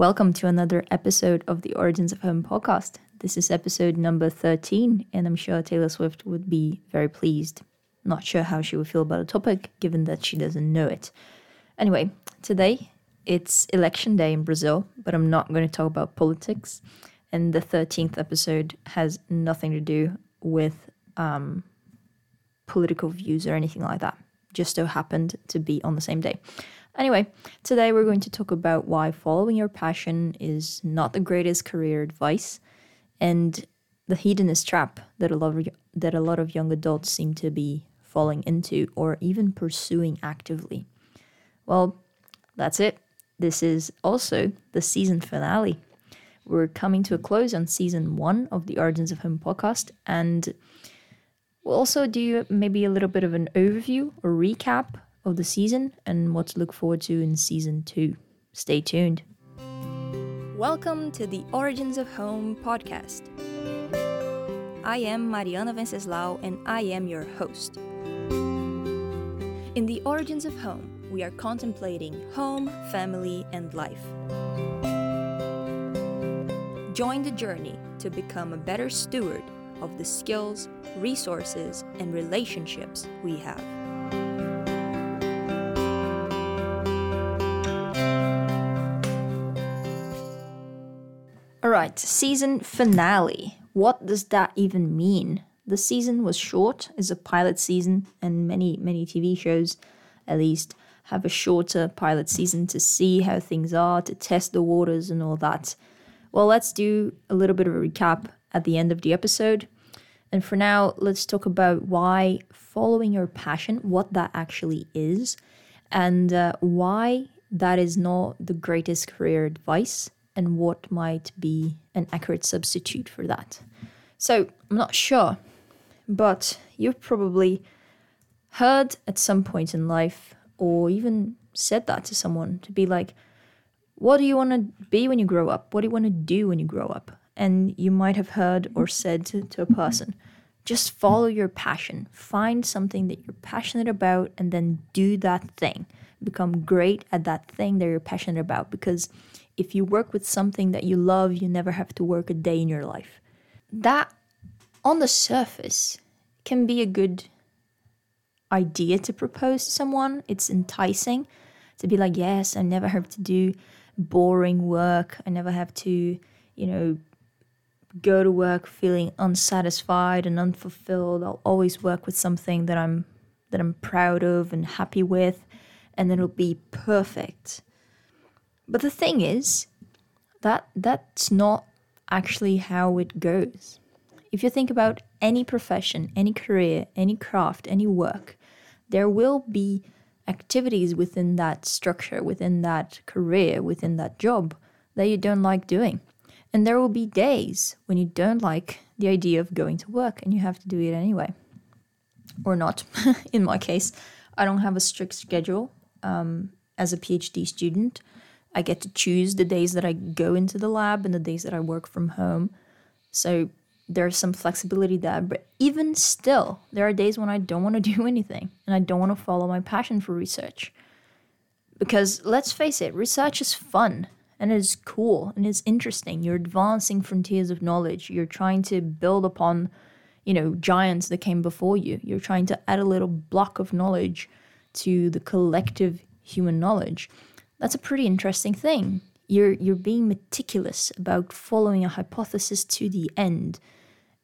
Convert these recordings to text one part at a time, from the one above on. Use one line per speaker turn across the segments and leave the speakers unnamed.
Welcome to another episode of the Origins of Home podcast. This is episode number 13, and I'm sure Taylor Swift would be very pleased. Not sure how she would feel about the topic, given that she doesn't know it. Anyway, today it's election day in Brazil, but I'm not going to talk about politics. And the 13th episode has nothing to do with um, political views or anything like that. Just so happened to be on the same day. Anyway, today we're going to talk about why following your passion is not the greatest career advice and the hedonist trap that a lot of, that a lot of young adults seem to be falling into or even pursuing actively. Well, that's it. This is also the season finale. We're coming to a close on season one of the Origins of Home podcast, and we'll also do maybe a little bit of an overview or recap of the season and what to look forward to in season two. Stay tuned. Welcome to the Origins of Home podcast. I am Marianna Venceslau and I am your host. In the Origins of Home, we are contemplating home, family, and life. Join the journey to become a better steward of the skills, resources, and relationships we have. Alright, season finale. What does that even mean? The season was short, it's a pilot season, and many, many TV shows, at least, have a shorter pilot season to see how things are, to test the waters, and all that. Well, let's do a little bit of a recap at the end of the episode. And for now, let's talk about why following your passion, what that actually is, and uh, why that is not the greatest career advice and what might be an accurate substitute for that. So, I'm not sure, but you've probably heard at some point in life, or even said that to someone to be like, What do you want to be when you grow up? What do you want to do when you grow up? And you might have heard or said to, to a person, just follow your passion. Find something that you're passionate about and then do that thing. Become great at that thing that you're passionate about because if you work with something that you love, you never have to work a day in your life. That, on the surface, can be a good idea to propose to someone. It's enticing to be like, yes, I never have to do boring work. I never have to, you know, go to work feeling unsatisfied and unfulfilled. I'll always work with something that I'm that I'm proud of and happy with, and then it'll be perfect. But the thing is that that's not actually how it goes. If you think about any profession, any career, any craft, any work, there will be activities within that structure, within that career, within that job that you don't like doing. And there will be days when you don't like the idea of going to work and you have to do it anyway. Or not. In my case, I don't have a strict schedule um, as a PhD student. I get to choose the days that I go into the lab and the days that I work from home. So there's some flexibility there. But even still, there are days when I don't want to do anything and I don't want to follow my passion for research. Because let's face it, research is fun and it's cool and it's interesting. You're advancing frontiers of knowledge. You're trying to build upon, you know, giants that came before you. You're trying to add a little block of knowledge to the collective human knowledge that's a pretty interesting thing. You're you're being meticulous about following a hypothesis to the end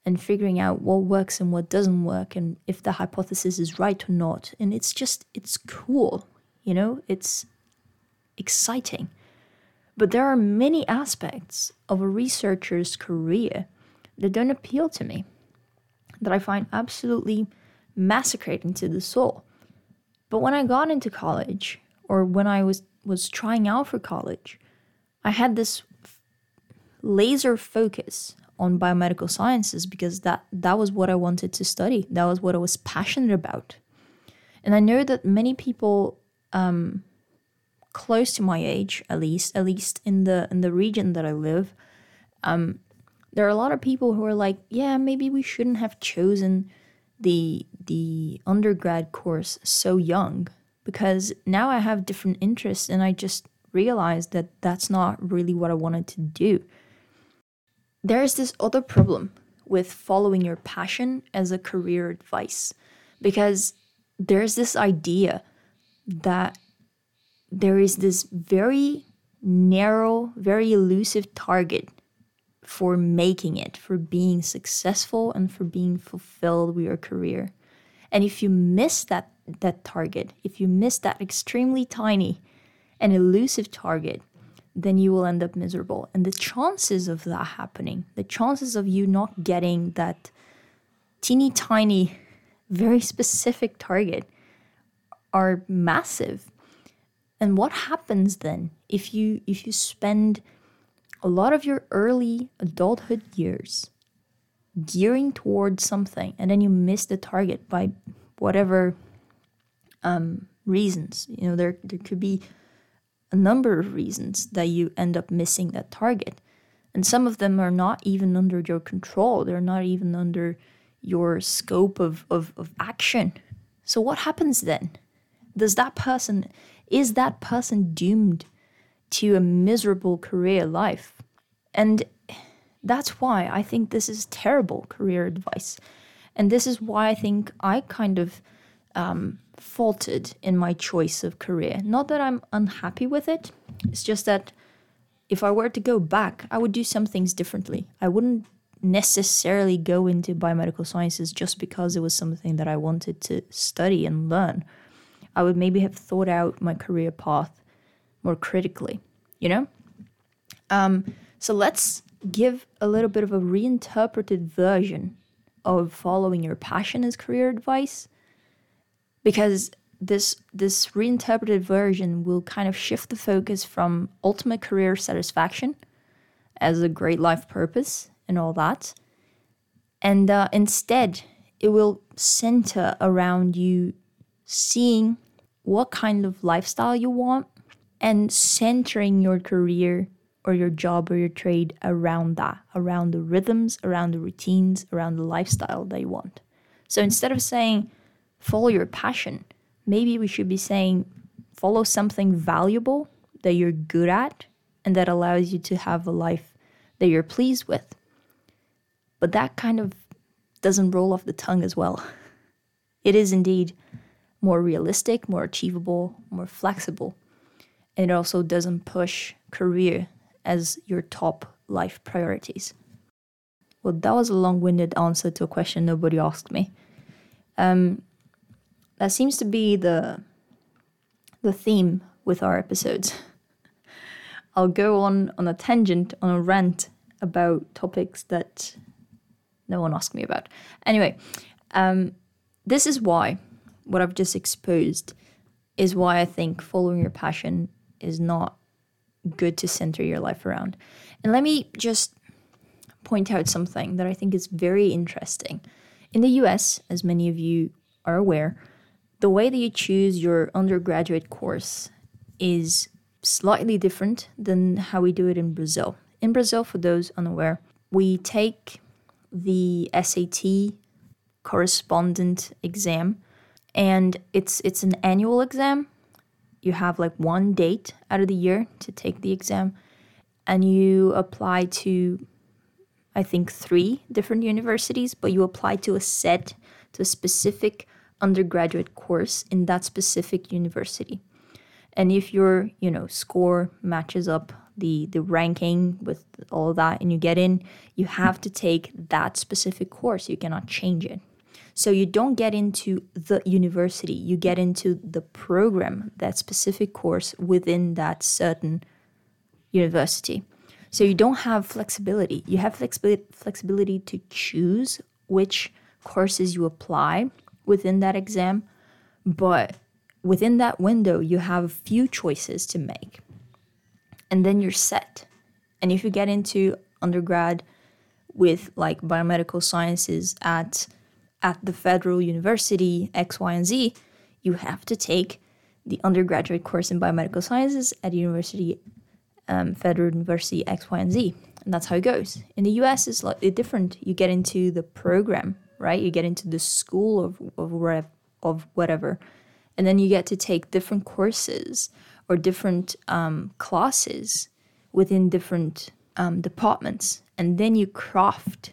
and figuring out what works and what doesn't work and if the hypothesis is right or not. And it's just it's cool, you know? It's exciting. But there are many aspects of a researcher's career that don't appeal to me, that I find absolutely massacrating to the soul. But when I got into college, or when I was was trying out for college, I had this laser focus on biomedical sciences because that that was what I wanted to study. That was what I was passionate about. And I know that many people um, close to my age, at least, at least in the in the region that I live, um, there are a lot of people who are like, yeah, maybe we shouldn't have chosen the the undergrad course so young because now I have different interests and I just realized that that's not really what I wanted to do. There is this other problem with following your passion as a career advice because there's this idea that there is this very narrow, very elusive target for making it, for being successful and for being fulfilled with your career. And if you miss that that target, if you miss that extremely tiny and elusive target, then you will end up miserable. And the chances of that happening, the chances of you not getting that teeny tiny, very specific target are massive. And what happens then if you if you spend a lot of your early adulthood years gearing towards something and then you miss the target by whatever um, reasons. You know, there there could be a number of reasons that you end up missing that target. And some of them are not even under your control. They're not even under your scope of, of, of action. So what happens then? Does that person is that person doomed to a miserable career life? And that's why I think this is terrible career advice. And this is why I think I kind of um, faltered in my choice of career. Not that I'm unhappy with it, it's just that if I were to go back, I would do some things differently. I wouldn't necessarily go into biomedical sciences just because it was something that I wanted to study and learn. I would maybe have thought out my career path more critically, you know? Um, so let's give a little bit of a reinterpreted version of following your passion as career advice because this this reinterpreted version will kind of shift the focus from ultimate career satisfaction as a great life purpose and all that. And uh, instead it will center around you seeing what kind of lifestyle you want and centering your career or your job or your trade around that around the rhythms around the routines around the lifestyle that you want. So instead of saying follow your passion. Maybe we should be saying follow something valuable that you're good at and that allows you to have a life that you're pleased with. But that kind of doesn't roll off the tongue as well. It is indeed more realistic, more achievable, more flexible. And it also doesn't push career as your top life priorities. Well, that was a long winded answer to a question nobody asked me. Um, that seems to be the the theme with our episodes. I'll go on on a tangent, on a rant about topics that no one asked me about. Anyway, um, this is why what I've just exposed is why I think following your passion is not good to center your life around. And let me just point out something that I think is very interesting. In the US, as many of you are aware, the way that you choose your undergraduate course is slightly different than how we do it in Brazil. In Brazil, for those unaware, we take the SAT correspondent exam and it's it's an annual exam. You have like one date out of the year to take the exam and you apply to I think 3 different universities, but you apply to a set to a specific undergraduate course in that specific university. And if your, you know, score matches up the the ranking with all that and you get in, you have to take that specific course. You cannot change it. So you don't get into the university, you get into the program, that specific course within that certain university. So you don't have flexibility. You have flexibility to choose which courses you apply within that exam, but within that window, you have a few choices to make. And then you're set. And if you get into undergrad with like biomedical sciences at at the federal university X, Y, and Z, you have to take the undergraduate course in biomedical sciences at university um, federal university X, Y, and Z. And that's how it goes. In the US, it's slightly different. You get into the program right? You get into the school of of, of whatever, and then you get to take different courses or different um, classes within different um, departments, and then you craft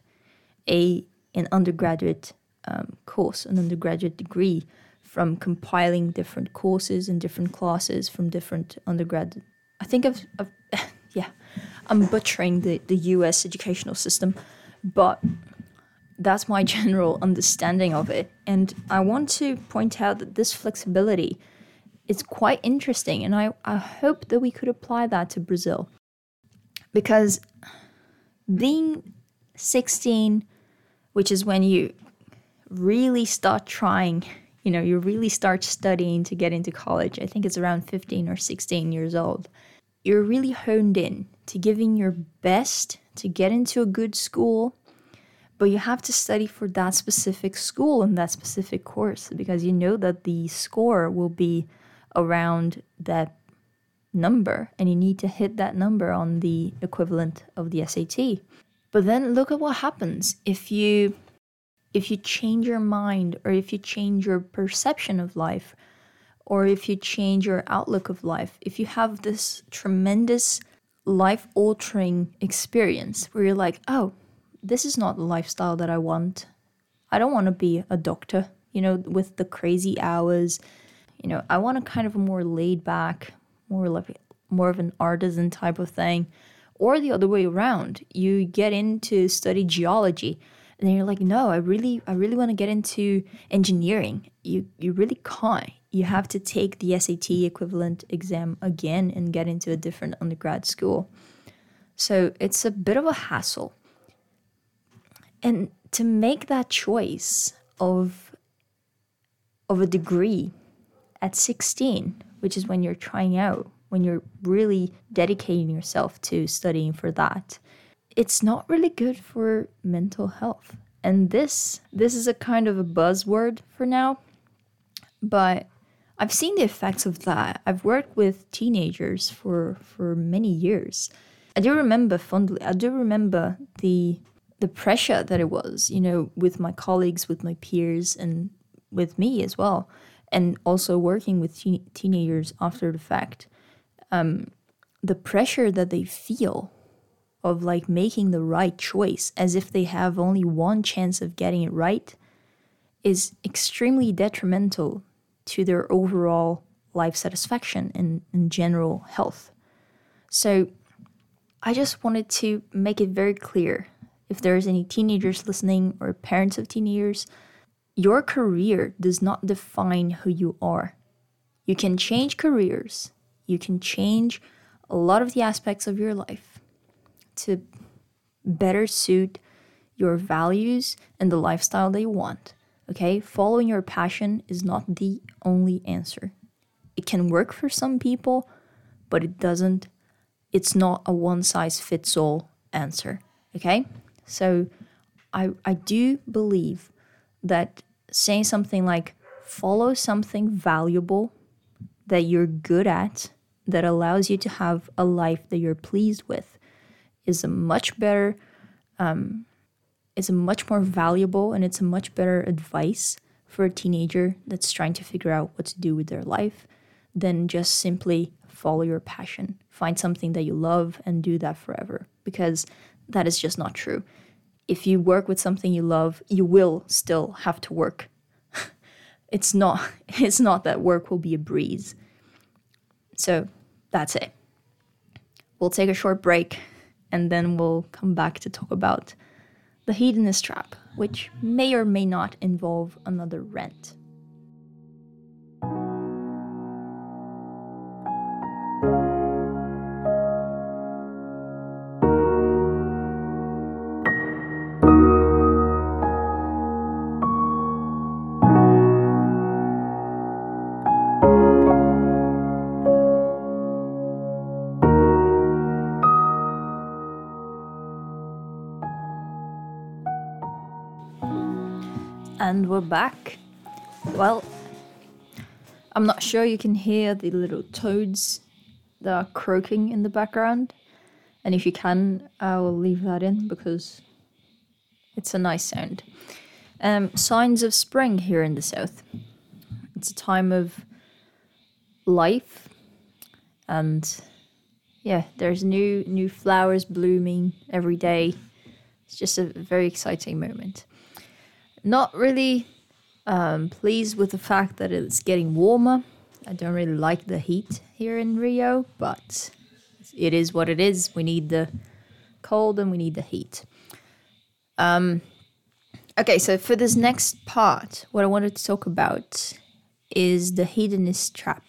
a an undergraduate um, course, an undergraduate degree from compiling different courses and different classes from different undergrad. I think I've, I've yeah, I'm butchering the, the US educational system, but that's my general understanding of it. And I want to point out that this flexibility is quite interesting, and I, I hope that we could apply that to Brazil. Because being 16, which is when you really start trying, you know, you really start studying to get into college, I think it's around 15 or 16 years old, you're really honed in to giving your best to get into a good school but you have to study for that specific school and that specific course because you know that the score will be around that number and you need to hit that number on the equivalent of the SAT. But then look at what happens if you if you change your mind or if you change your perception of life or if you change your outlook of life, if you have this tremendous life altering experience where you're like, oh, this is not the lifestyle that I want. I don't want to be a doctor, you know, with the crazy hours. You know, I want a kind of a more laid back, more like more of an artisan type of thing. Or the other way around. You get into study geology and then you're like, no, I really I really want to get into engineering. You you really can't. You have to take the SAT equivalent exam again and get into a different undergrad school. So it's a bit of a hassle. And to make that choice of of a degree at 16, which is when you're trying out, when you're really dedicating yourself to studying for that, it's not really good for mental health. And this this is a kind of a buzzword for now, but I've seen the effects of that. I've worked with teenagers for for many years. I do remember fondly. I do remember the the pressure that it was, you know, with my colleagues, with my peers, and with me as well, and also working with te- teenagers after the fact, um, the pressure that they feel of like making the right choice as if they have only one chance of getting it right is extremely detrimental to their overall life satisfaction and, and general health. So I just wanted to make it very clear if there's any teenagers listening or parents of teenagers, your career does not define who you are. You can change careers, you can change a lot of the aspects of your life to better suit your values and the lifestyle that you want. Okay, following your passion is not the only answer. It can work for some people, but it doesn't, it's not a one size fits all answer. Okay, so I, I do believe that saying something like follow something valuable that you're good at that allows you to have a life that you're pleased with is a much better um, it's a much more valuable and it's a much better advice for a teenager that's trying to figure out what to do with their life than just simply follow your passion. Find something that you love and do that forever. Because that is just not true. If you work with something you love, you will still have to work. it's not it's not that work will be a breeze. So, that's it. We'll take a short break and then we'll come back to talk about the hedonist trap, which may or may not involve another rent. Back. Well, I'm not sure you can hear the little toads that are croaking in the background. And if you can, I will leave that in because it's a nice sound. Um, signs of spring here in the south. It's a time of life and yeah, there's new new flowers blooming every day. It's just a very exciting moment. Not really um, pleased with the fact that it's getting warmer. I don't really like the heat here in Rio, but it is what it is. We need the cold and we need the heat. Um, okay, so for this next part, what I wanted to talk about is the hedonist trap.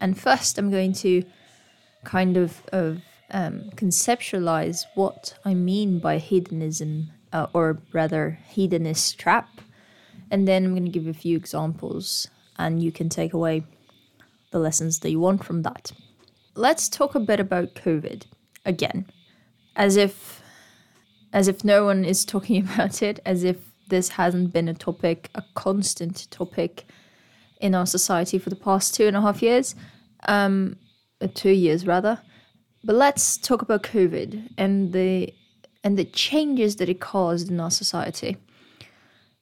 And first, I'm going to kind of, of um, conceptualize what I mean by hedonism, uh, or rather, hedonist trap. And then I'm going to give you a few examples, and you can take away the lessons that you want from that. Let's talk a bit about COVID again, as if as if no one is talking about it, as if this hasn't been a topic, a constant topic in our society for the past two and a half years, um, uh, two years rather. But let's talk about COVID and the and the changes that it caused in our society,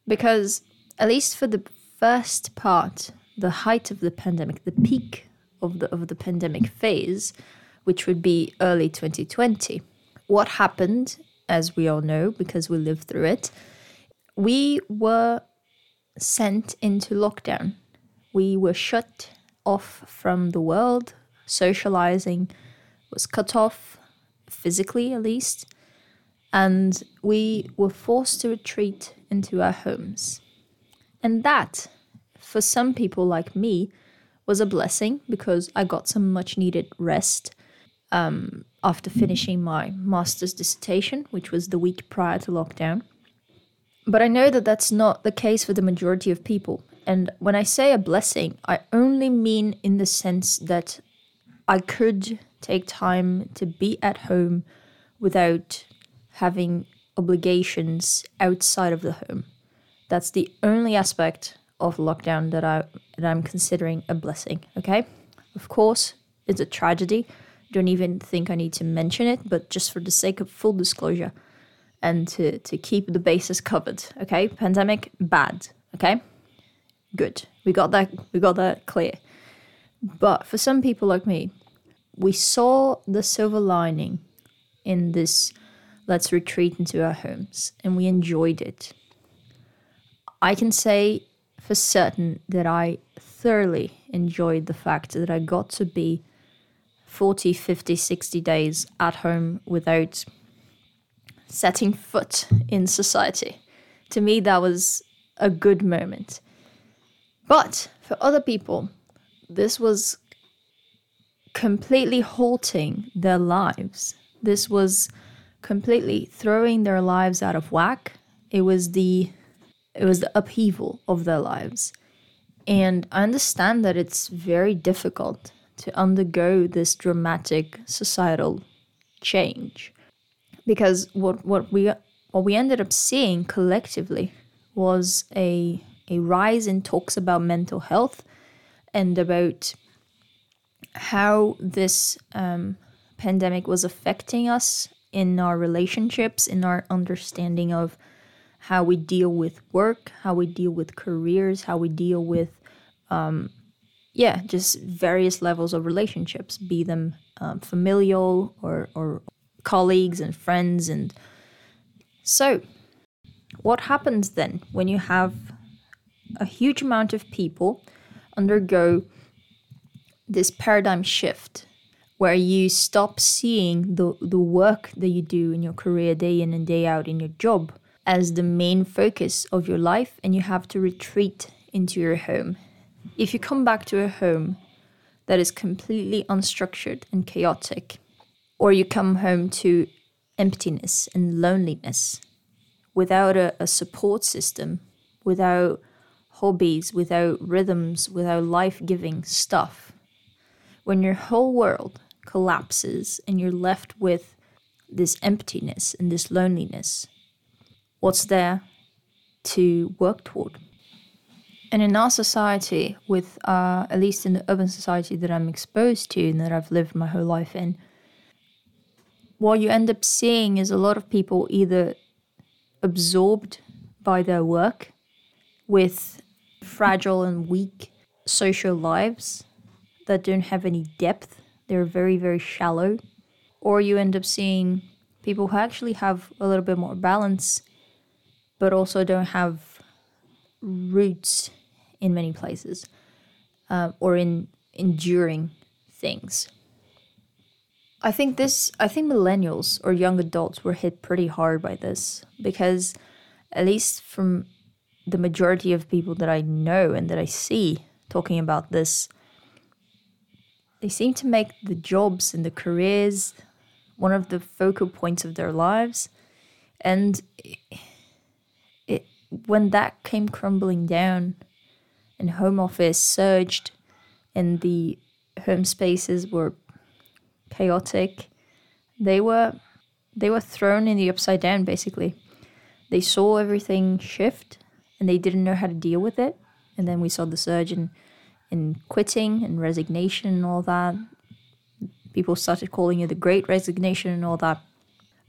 because at least for the first part, the height of the pandemic, the peak of the of the pandemic phase, which would be early 2020, what happened, as we all know because we lived through it, we were sent into lockdown. We were shut off from the world, socializing was cut off, physically at least, and we were forced to retreat into our homes. And that, for some people like me, was a blessing because I got some much needed rest um, after finishing my master's dissertation, which was the week prior to lockdown. But I know that that's not the case for the majority of people. And when I say a blessing, I only mean in the sense that I could take time to be at home without having obligations outside of the home. That's the only aspect of lockdown that I that I'm considering a blessing, okay? Of course, it's a tragedy. Don't even think I need to mention it, but just for the sake of full disclosure and to, to keep the bases covered, okay? Pandemic, bad, okay? Good. We got that we got that clear. But for some people like me, we saw the silver lining in this let's retreat into our homes and we enjoyed it. I can say for certain that I thoroughly enjoyed the fact that I got to be 40, 50, 60 days at home without setting foot in society. To me, that was a good moment. But for other people, this was completely halting their lives. This was completely throwing their lives out of whack. It was the it was the upheaval of their lives. And I understand that it's very difficult to undergo this dramatic societal change. Because what, what we what we ended up seeing collectively was a a rise in talks about mental health and about how this um, pandemic was affecting us in our relationships, in our understanding of how we deal with work, how we deal with careers, how we deal with, um, yeah, just various levels of relationships, be them um, familial or, or colleagues and friends. And so, what happens then when you have a huge amount of people undergo this paradigm shift where you stop seeing the, the work that you do in your career day in and day out in your job as the main focus of your life and you have to retreat into your home. If you come back to a home that is completely unstructured and chaotic, or you come home to emptiness and loneliness without a, a support system, without hobbies, without rhythms, without life giving stuff. When your whole world collapses and you're left with this emptiness and this loneliness, what's there to work toward? And in our society, with uh, at least in the urban society that I'm exposed to and that I've lived my whole life in, what you end up seeing is a lot of people either absorbed by their work with fragile and weak social lives that don't have any depth they're very, very shallow. Or you end up seeing people who actually have a little bit more balance, but also don't have roots in many places uh, or in enduring things. I think this, I think millennials or young adults were hit pretty hard by this because, at least from the majority of people that I know and that I see talking about this, they seem to make the jobs and the careers one of the focal points of their lives. And when that came crumbling down and home office surged and the home spaces were chaotic, they were they were thrown in the upside down basically. They saw everything shift and they didn't know how to deal with it. And then we saw the surge in in quitting and resignation and all that. People started calling it the Great Resignation and all that.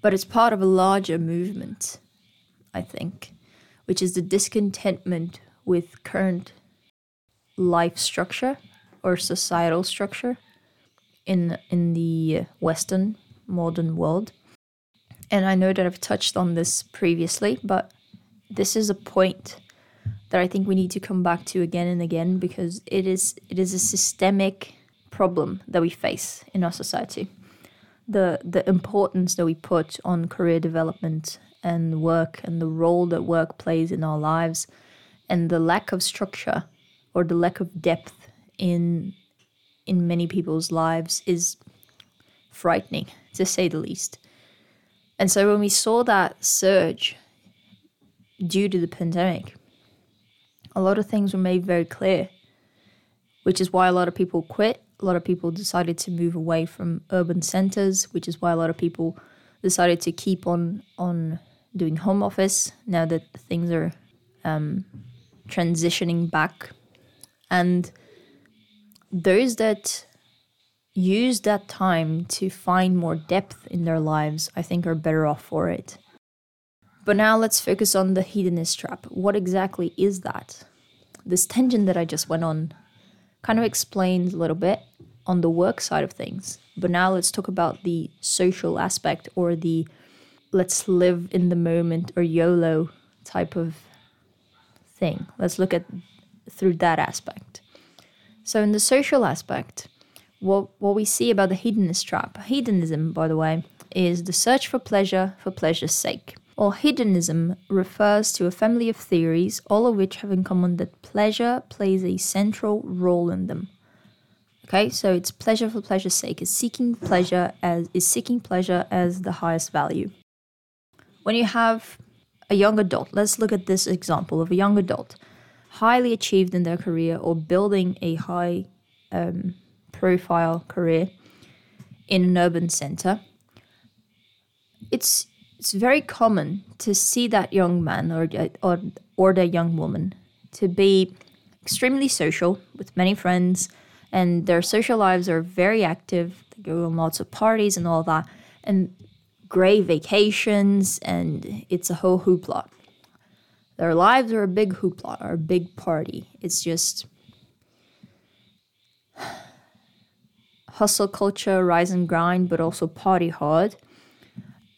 But it's part of a larger movement, I think, which is the discontentment with current life structure or societal structure in in the Western modern world. And I know that I've touched on this previously, but this is a point that I think we need to come back to again and again because it is it is a systemic problem that we face in our society. The the importance that we put on career development and work and the role that work plays in our lives and the lack of structure or the lack of depth in in many people's lives is frightening to say the least. And so when we saw that surge due to the pandemic, a lot of things were made very clear, which is why a lot of people quit. A lot of people decided to move away from urban centers, which is why a lot of people decided to keep on on doing home office now that things are um, transitioning back. And those that use that time to find more depth in their lives, I think, are better off for it. But now let's focus on the hedonist trap. What exactly is that? This tangent that I just went on kind of explained a little bit on the work side of things. But now let's talk about the social aspect or the let's live in the moment or YOLO type of thing. Let's look at through that aspect. So in the social aspect, what what we see about the hedonist trap, hedonism, by the way, is the search for pleasure for pleasure's sake. Or hedonism refers to a family of theories, all of which have in common that pleasure plays a central role in them. Okay, so it's pleasure for pleasure's sake, is seeking pleasure as is seeking pleasure as the highest value. When you have a young adult, let's look at this example of a young adult, highly achieved in their career or building a high um, profile career in an urban center. It's it's very common to see that young man or, or, or the young woman to be extremely social with many friends and their social lives are very active. They go on lots of parties and all that and great vacations and it's a whole hoopla. Their lives are a big hoopla or a big party. It's just hustle culture, rise and grind, but also party hard.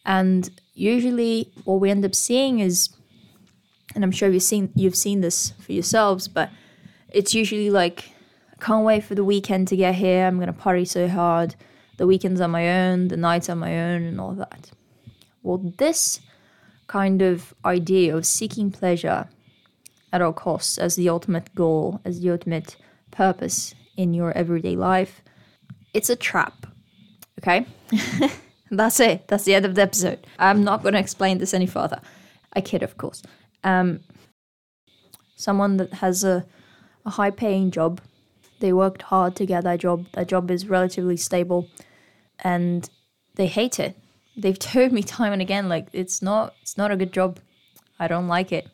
And usually what we end up seeing is and I'm sure you've seen you've seen this for yourselves, but it's usually like I can't wait for the weekend to get here. I'm gonna party so hard. The weekends are my own, the nights are my own, and all that. Well, this kind of idea of seeking pleasure at all costs as the ultimate goal, as the ultimate purpose in your everyday life, it's a trap. Okay? That's it. That's the end of the episode. I'm not going to explain this any further. I kid, of course. Um, someone that has a, a high paying job, they worked hard to get that job. That job is relatively stable and they hate it. They've told me time and again like it's not it's not a good job. I don't like it.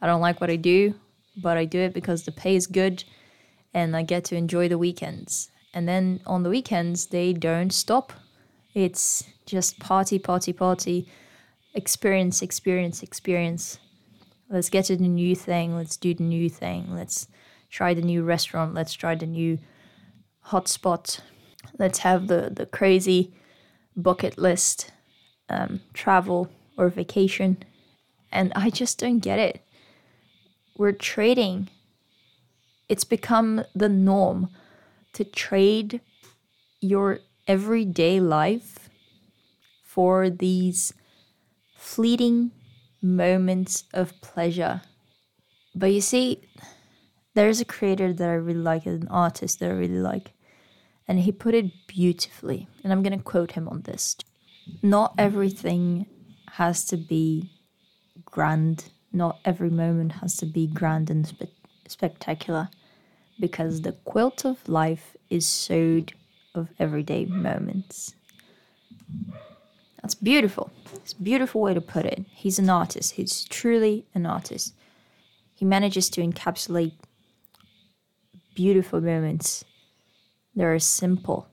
I don't like what I do, but I do it because the pay is good and I get to enjoy the weekends. And then on the weekends they don't stop it's just party, party, party, experience, experience, experience. Let's get to the new thing. Let's do the new thing. Let's try the new restaurant. Let's try the new hotspot. let's have the the crazy bucket list um, travel or vacation and i just don't get it we're trading it's become the norm to trade your everyday life for these fleeting moments of pleasure but you see there's a creator that i really like an artist that i really like and he put it beautifully. And I'm going to quote him on this. Not everything has to be grand. Not every moment has to be grand and spe- spectacular because the quilt of life is sewed of everyday moments. That's beautiful. It's a beautiful way to put it. He's an artist. He's truly an artist. He manages to encapsulate beautiful moments they're simple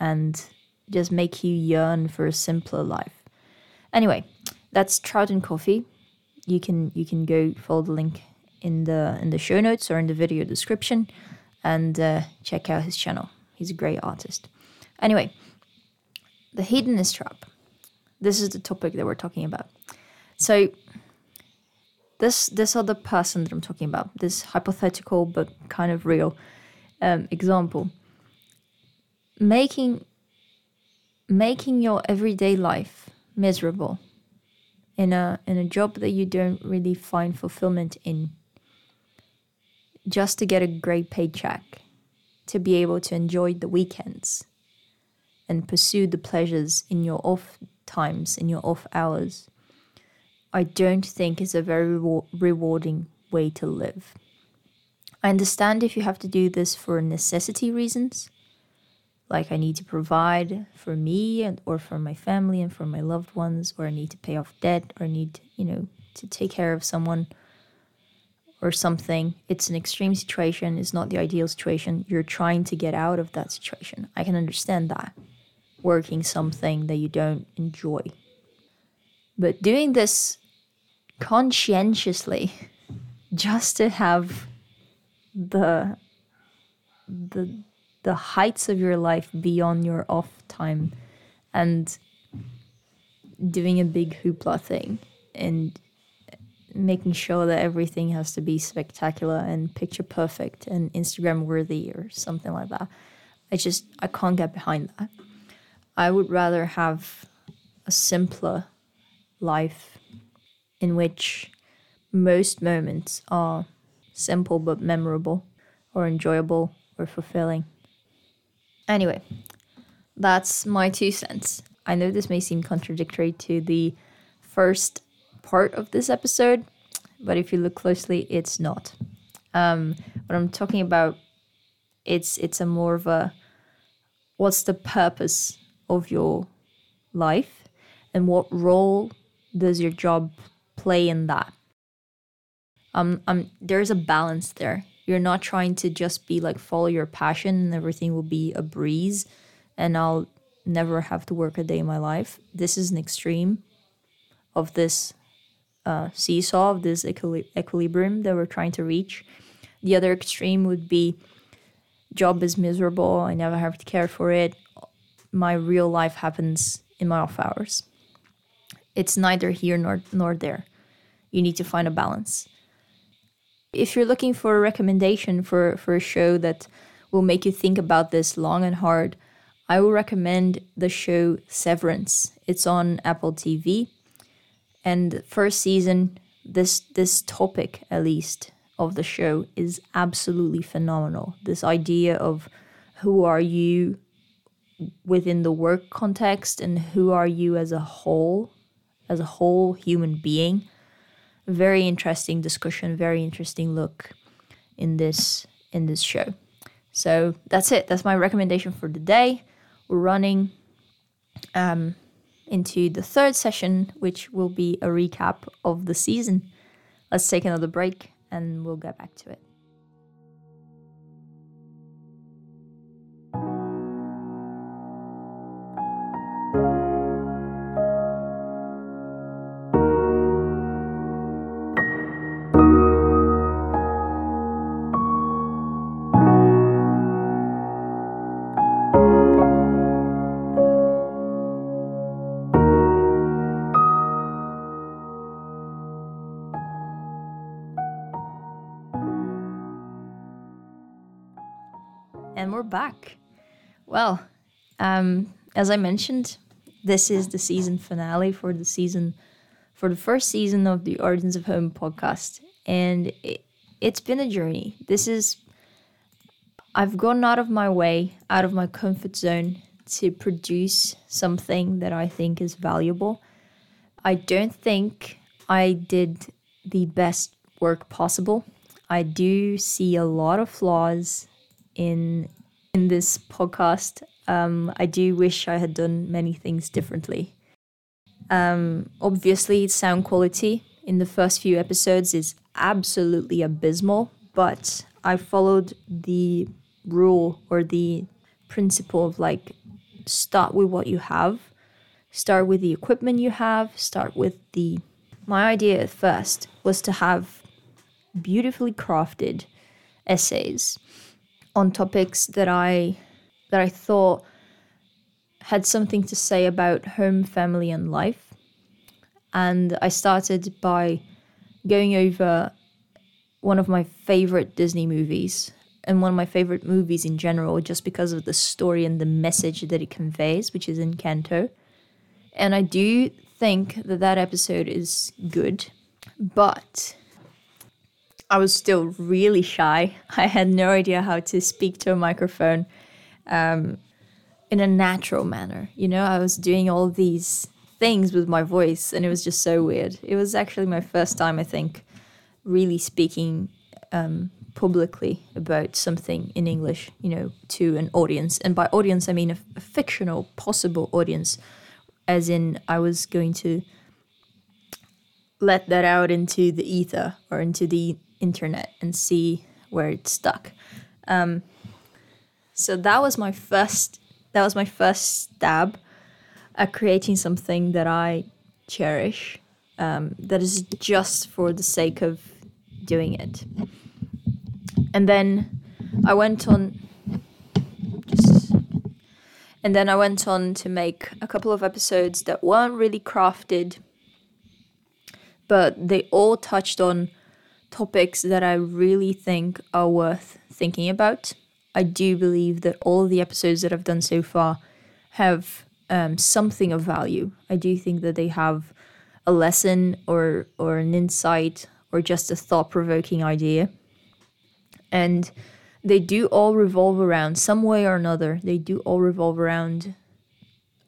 and just make you yearn for a simpler life. Anyway, that's Trout and Coffee. You can you can go follow the link in the in the show notes or in the video description and uh, check out his channel. He's a great artist. Anyway, the hedonist trap. This is the topic that we're talking about. So this this other person that I'm talking about, this hypothetical but kind of real um, example, making making your everyday life miserable in a in a job that you don't really find fulfillment in. Just to get a great paycheck to be able to enjoy the weekends and pursue the pleasures in your off times in your off hours i don't think is a very rewarding way to live i understand if you have to do this for necessity reasons like I need to provide for me and or for my family and for my loved ones, or I need to pay off debt, or I need, you know, to take care of someone or something. It's an extreme situation, it's not the ideal situation. You're trying to get out of that situation. I can understand that. Working something that you don't enjoy. But doing this conscientiously just to have the the the heights of your life beyond your off time and doing a big hoopla thing and making sure that everything has to be spectacular and picture perfect and Instagram worthy or something like that. I just I can't get behind that. I would rather have a simpler life in which most moments are simple but memorable or enjoyable or fulfilling. Anyway, that's my two cents. I know this may seem contradictory to the first part of this episode, but if you look closely, it's not. Um, what I'm talking about, it's it's a more of a what's the purpose of your life and what role does your job play in that? Um, um, there's a balance there. You're not trying to just be like follow your passion and everything will be a breeze and I'll never have to work a day in my life. This is an extreme of this uh, seesaw, of this equili- equilibrium that we're trying to reach. The other extreme would be job is miserable, I never have to care for it. My real life happens in my off hours. It's neither here nor nor there. You need to find a balance. If you're looking for a recommendation for, for a show that will make you think about this long and hard, I will recommend the show Severance. It's on Apple TV. And first season, this this topic at least of the show is absolutely phenomenal. This idea of who are you within the work context and who are you as a whole, as a whole human being very interesting discussion, very interesting look in this in this show. So that's it. That's my recommendation for the day. We're running um, into the third session, which will be a recap of the season. Let's take another break and we'll get back to it. Back. Well, um, as I mentioned, this is the season finale for the season, for the first season of the Origins of Home podcast. And it, it's been a journey. This is, I've gone out of my way, out of my comfort zone to produce something that I think is valuable. I don't think I did the best work possible. I do see a lot of flaws in in this podcast. Um, I do wish I had done many things differently. Um, obviously, sound quality in the first few episodes is absolutely abysmal, but I followed the rule or the principle of like start with what you have, start with the equipment you have, start with the. My idea at first was to have beautifully crafted essays on topics that I that I thought had something to say about home, family, and life. And I started by going over one of my favorite Disney movies and one of my favorite movies in general, just because of the story and the message that it conveys, which is Encanto. And I do think that that episode is good, but I was still really shy. I had no idea how to speak to a microphone um, in a natural manner. You know, I was doing all these things with my voice, and it was just so weird. It was actually my first time, I think, really speaking um, publicly about something in English, you know, to an audience. And by audience, I mean a, a fictional, possible audience, as in I was going to let that out into the ether or into the internet and see where it stuck. Um, so that was my first. That was my first stab at creating something that I cherish. Um, that is just for the sake of doing it. And then I went on. Just, and then I went on to make a couple of episodes that weren't really crafted, but they all touched on topics that I really think are worth thinking about. I do believe that all of the episodes that I've done so far have um, something of value. I do think that they have a lesson or or an insight or just a thought provoking idea. And they do all revolve around some way or another. They do all revolve around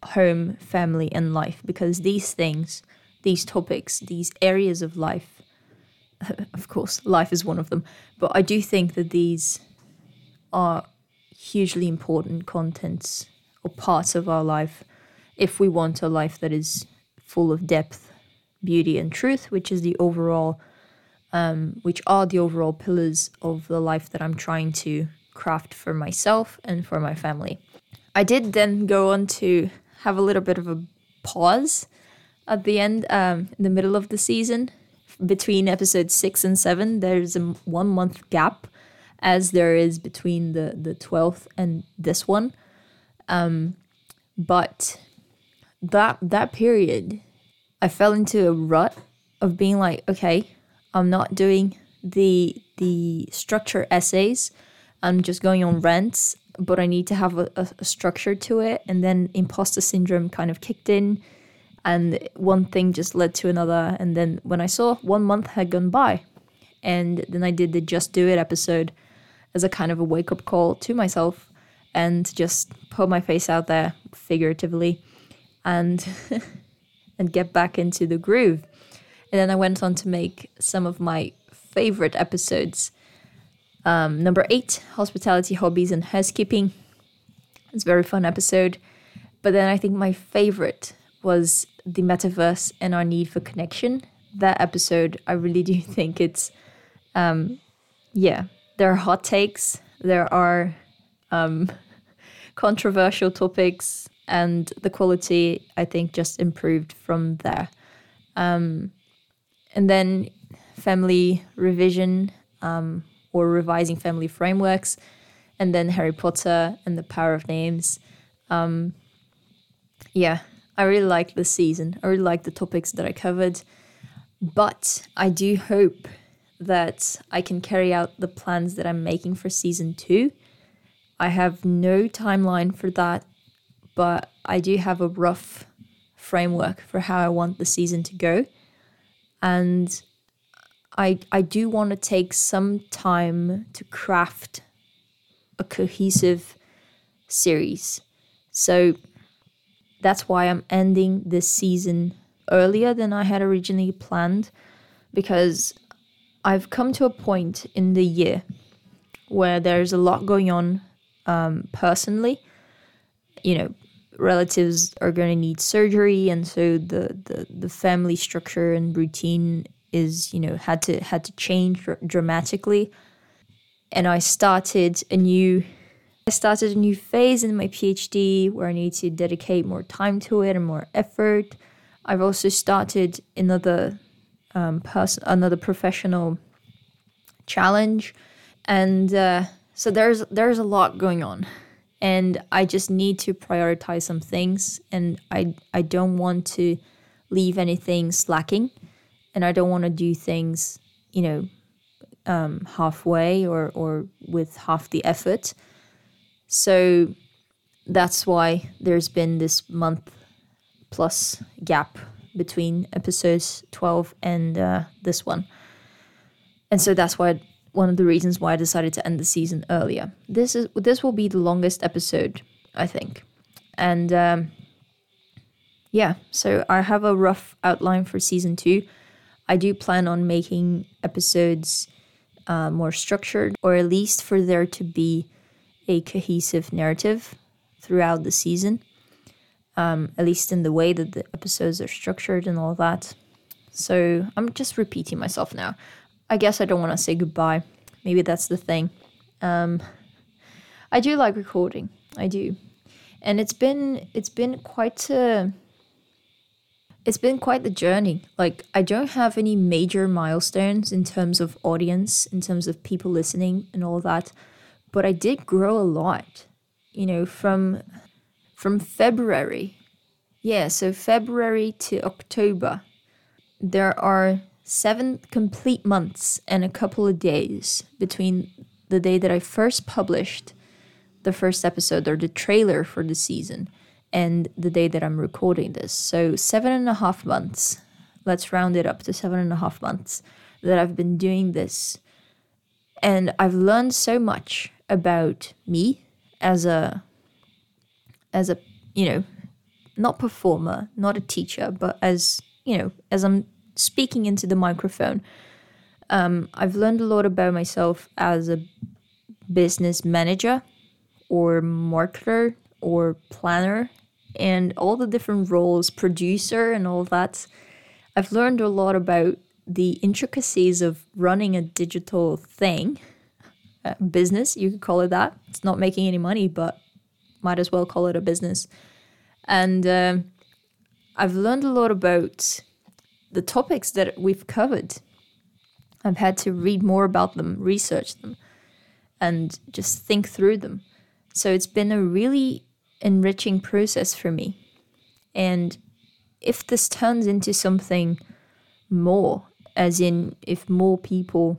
home, family, and life because these things, these topics, these areas of life of course, life is one of them. But I do think that these are hugely important contents or parts of our life if we want a life that is full of depth, beauty, and truth, which is the overall, um, which are the overall pillars of the life that I'm trying to craft for myself and for my family. I did then go on to have a little bit of a pause at the end, um, in the middle of the season, between episode six and seven, there's a one month gap, as there is between the the twelfth and this one. Um, but that that period, I fell into a rut of being like, okay, I'm not doing the the structure essays. I'm just going on rants, but I need to have a, a, a structure to it. And then imposter syndrome kind of kicked in and one thing just led to another and then when i saw one month had gone by and then i did the just do it episode as a kind of a wake up call to myself and just put my face out there figuratively and and get back into the groove. And then i went on to make some of my favorite episodes. Um, number eight hospitality hobbies and housekeeping. It's a very fun episode but then i think my favorite was the metaverse and our need for connection. That episode, I really do think it's, um, yeah, there are hot takes, there are um, controversial topics, and the quality, I think, just improved from there. Um, and then family revision um, or revising family frameworks, and then Harry Potter and the Power of Names. Um, yeah, I really like the season. I really like the topics that I covered. But I do hope that I can carry out the plans that I'm making for season two. I have no timeline for that, but I do have a rough framework for how I want the season to go. And I I do want to take some time to craft a cohesive series. So that's why I'm ending this season earlier than I had originally planned because I've come to a point in the year where there's a lot going on um, personally. You know, relatives are going to need surgery, and so the, the the family structure and routine is you know had to had to change dr- dramatically. And I started a new I started a new phase in my PhD where I need to dedicate more time to it and more effort. I've also started another um, person, another professional challenge, and uh, so there's there's a lot going on, and I just need to prioritize some things, and I I don't want to leave anything slacking, and I don't want to do things you know um, halfway or or with half the effort. So that's why there's been this month plus gap between episodes 12 and uh, this one. And so that's why one of the reasons why I decided to end the season earlier. This is this will be the longest episode, I think. And um, yeah, so I have a rough outline for season 2. I do plan on making episodes uh, more structured or at least for there to be a cohesive narrative throughout the season um, at least in the way that the episodes are structured and all that. So I'm just repeating myself now. I guess I don't want to say goodbye. Maybe that's the thing. Um, I do like recording. I do, and it's been it's been quite a it's been quite the journey. Like I don't have any major milestones in terms of audience, in terms of people listening and all that, but I did grow a lot. You know, from from February. Yeah, so February to October. There are seven complete months and a couple of days between the day that I first published the first episode or the trailer for the season and the day that I'm recording this. So, seven and a half months. Let's round it up to seven and a half months that I've been doing this. And I've learned so much about me as a as a you know not performer not a teacher but as you know as i'm speaking into the microphone um, i've learned a lot about myself as a business manager or marketer or planner and all the different roles producer and all that. I've learned a lot about the intricacies of running a digital thing business you could call it that it's not making any money but might as well call it a business. And um, I've learned a lot about the topics that we've covered. I've had to read more about them, research them, and just think through them. So it's been a really enriching process for me. And if this turns into something more, as in if more people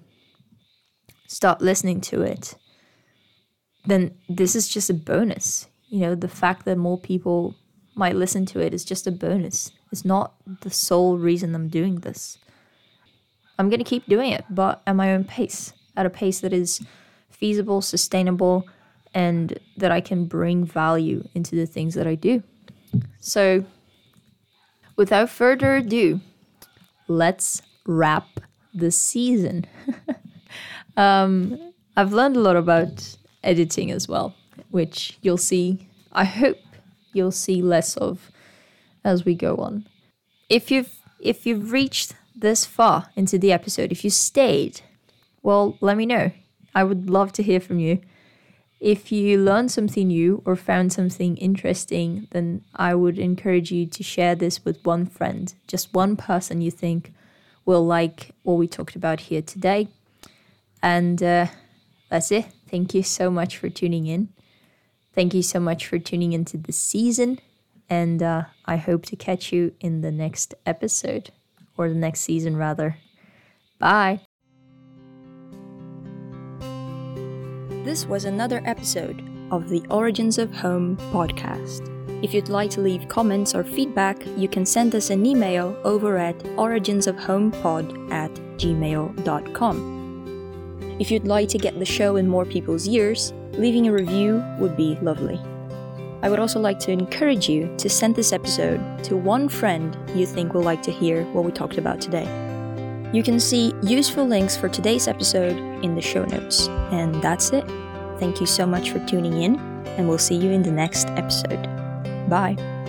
start listening to it, then this is just a bonus you know, the fact that more people might listen to it is just a bonus. It's not the sole reason I'm doing this. I'm going to keep doing it, but at my own pace, at a pace that is feasible, sustainable, and that I can bring value into the things that I do. So, without further ado, let's wrap the season. um, I've learned a lot about editing as well which you'll see, I hope you'll see less of as we go on. If you've if you've reached this far into the episode, if you stayed, well, let me know. I would love to hear from you. If you learned something new or found something interesting, then I would encourage you to share this with one friend, just one person you think will like what we talked about here today. And uh, that's it. Thank you so much for tuning in. Thank you so much for tuning into the season, and uh, I hope to catch you in the next episode, or the next season, rather. Bye. This was another episode of the Origins of Home podcast. If you'd like to leave comments or feedback, you can send us an email over at originsofhomepod at gmail.com. If you'd like to get the show in more people's ears, leaving a review would be lovely. I would also like to encourage you to send this episode to one friend you think will like to hear what we talked about today. You can see useful links for today's episode in the show notes. And that's it. Thank you so much for tuning in, and we'll see you in the next episode. Bye.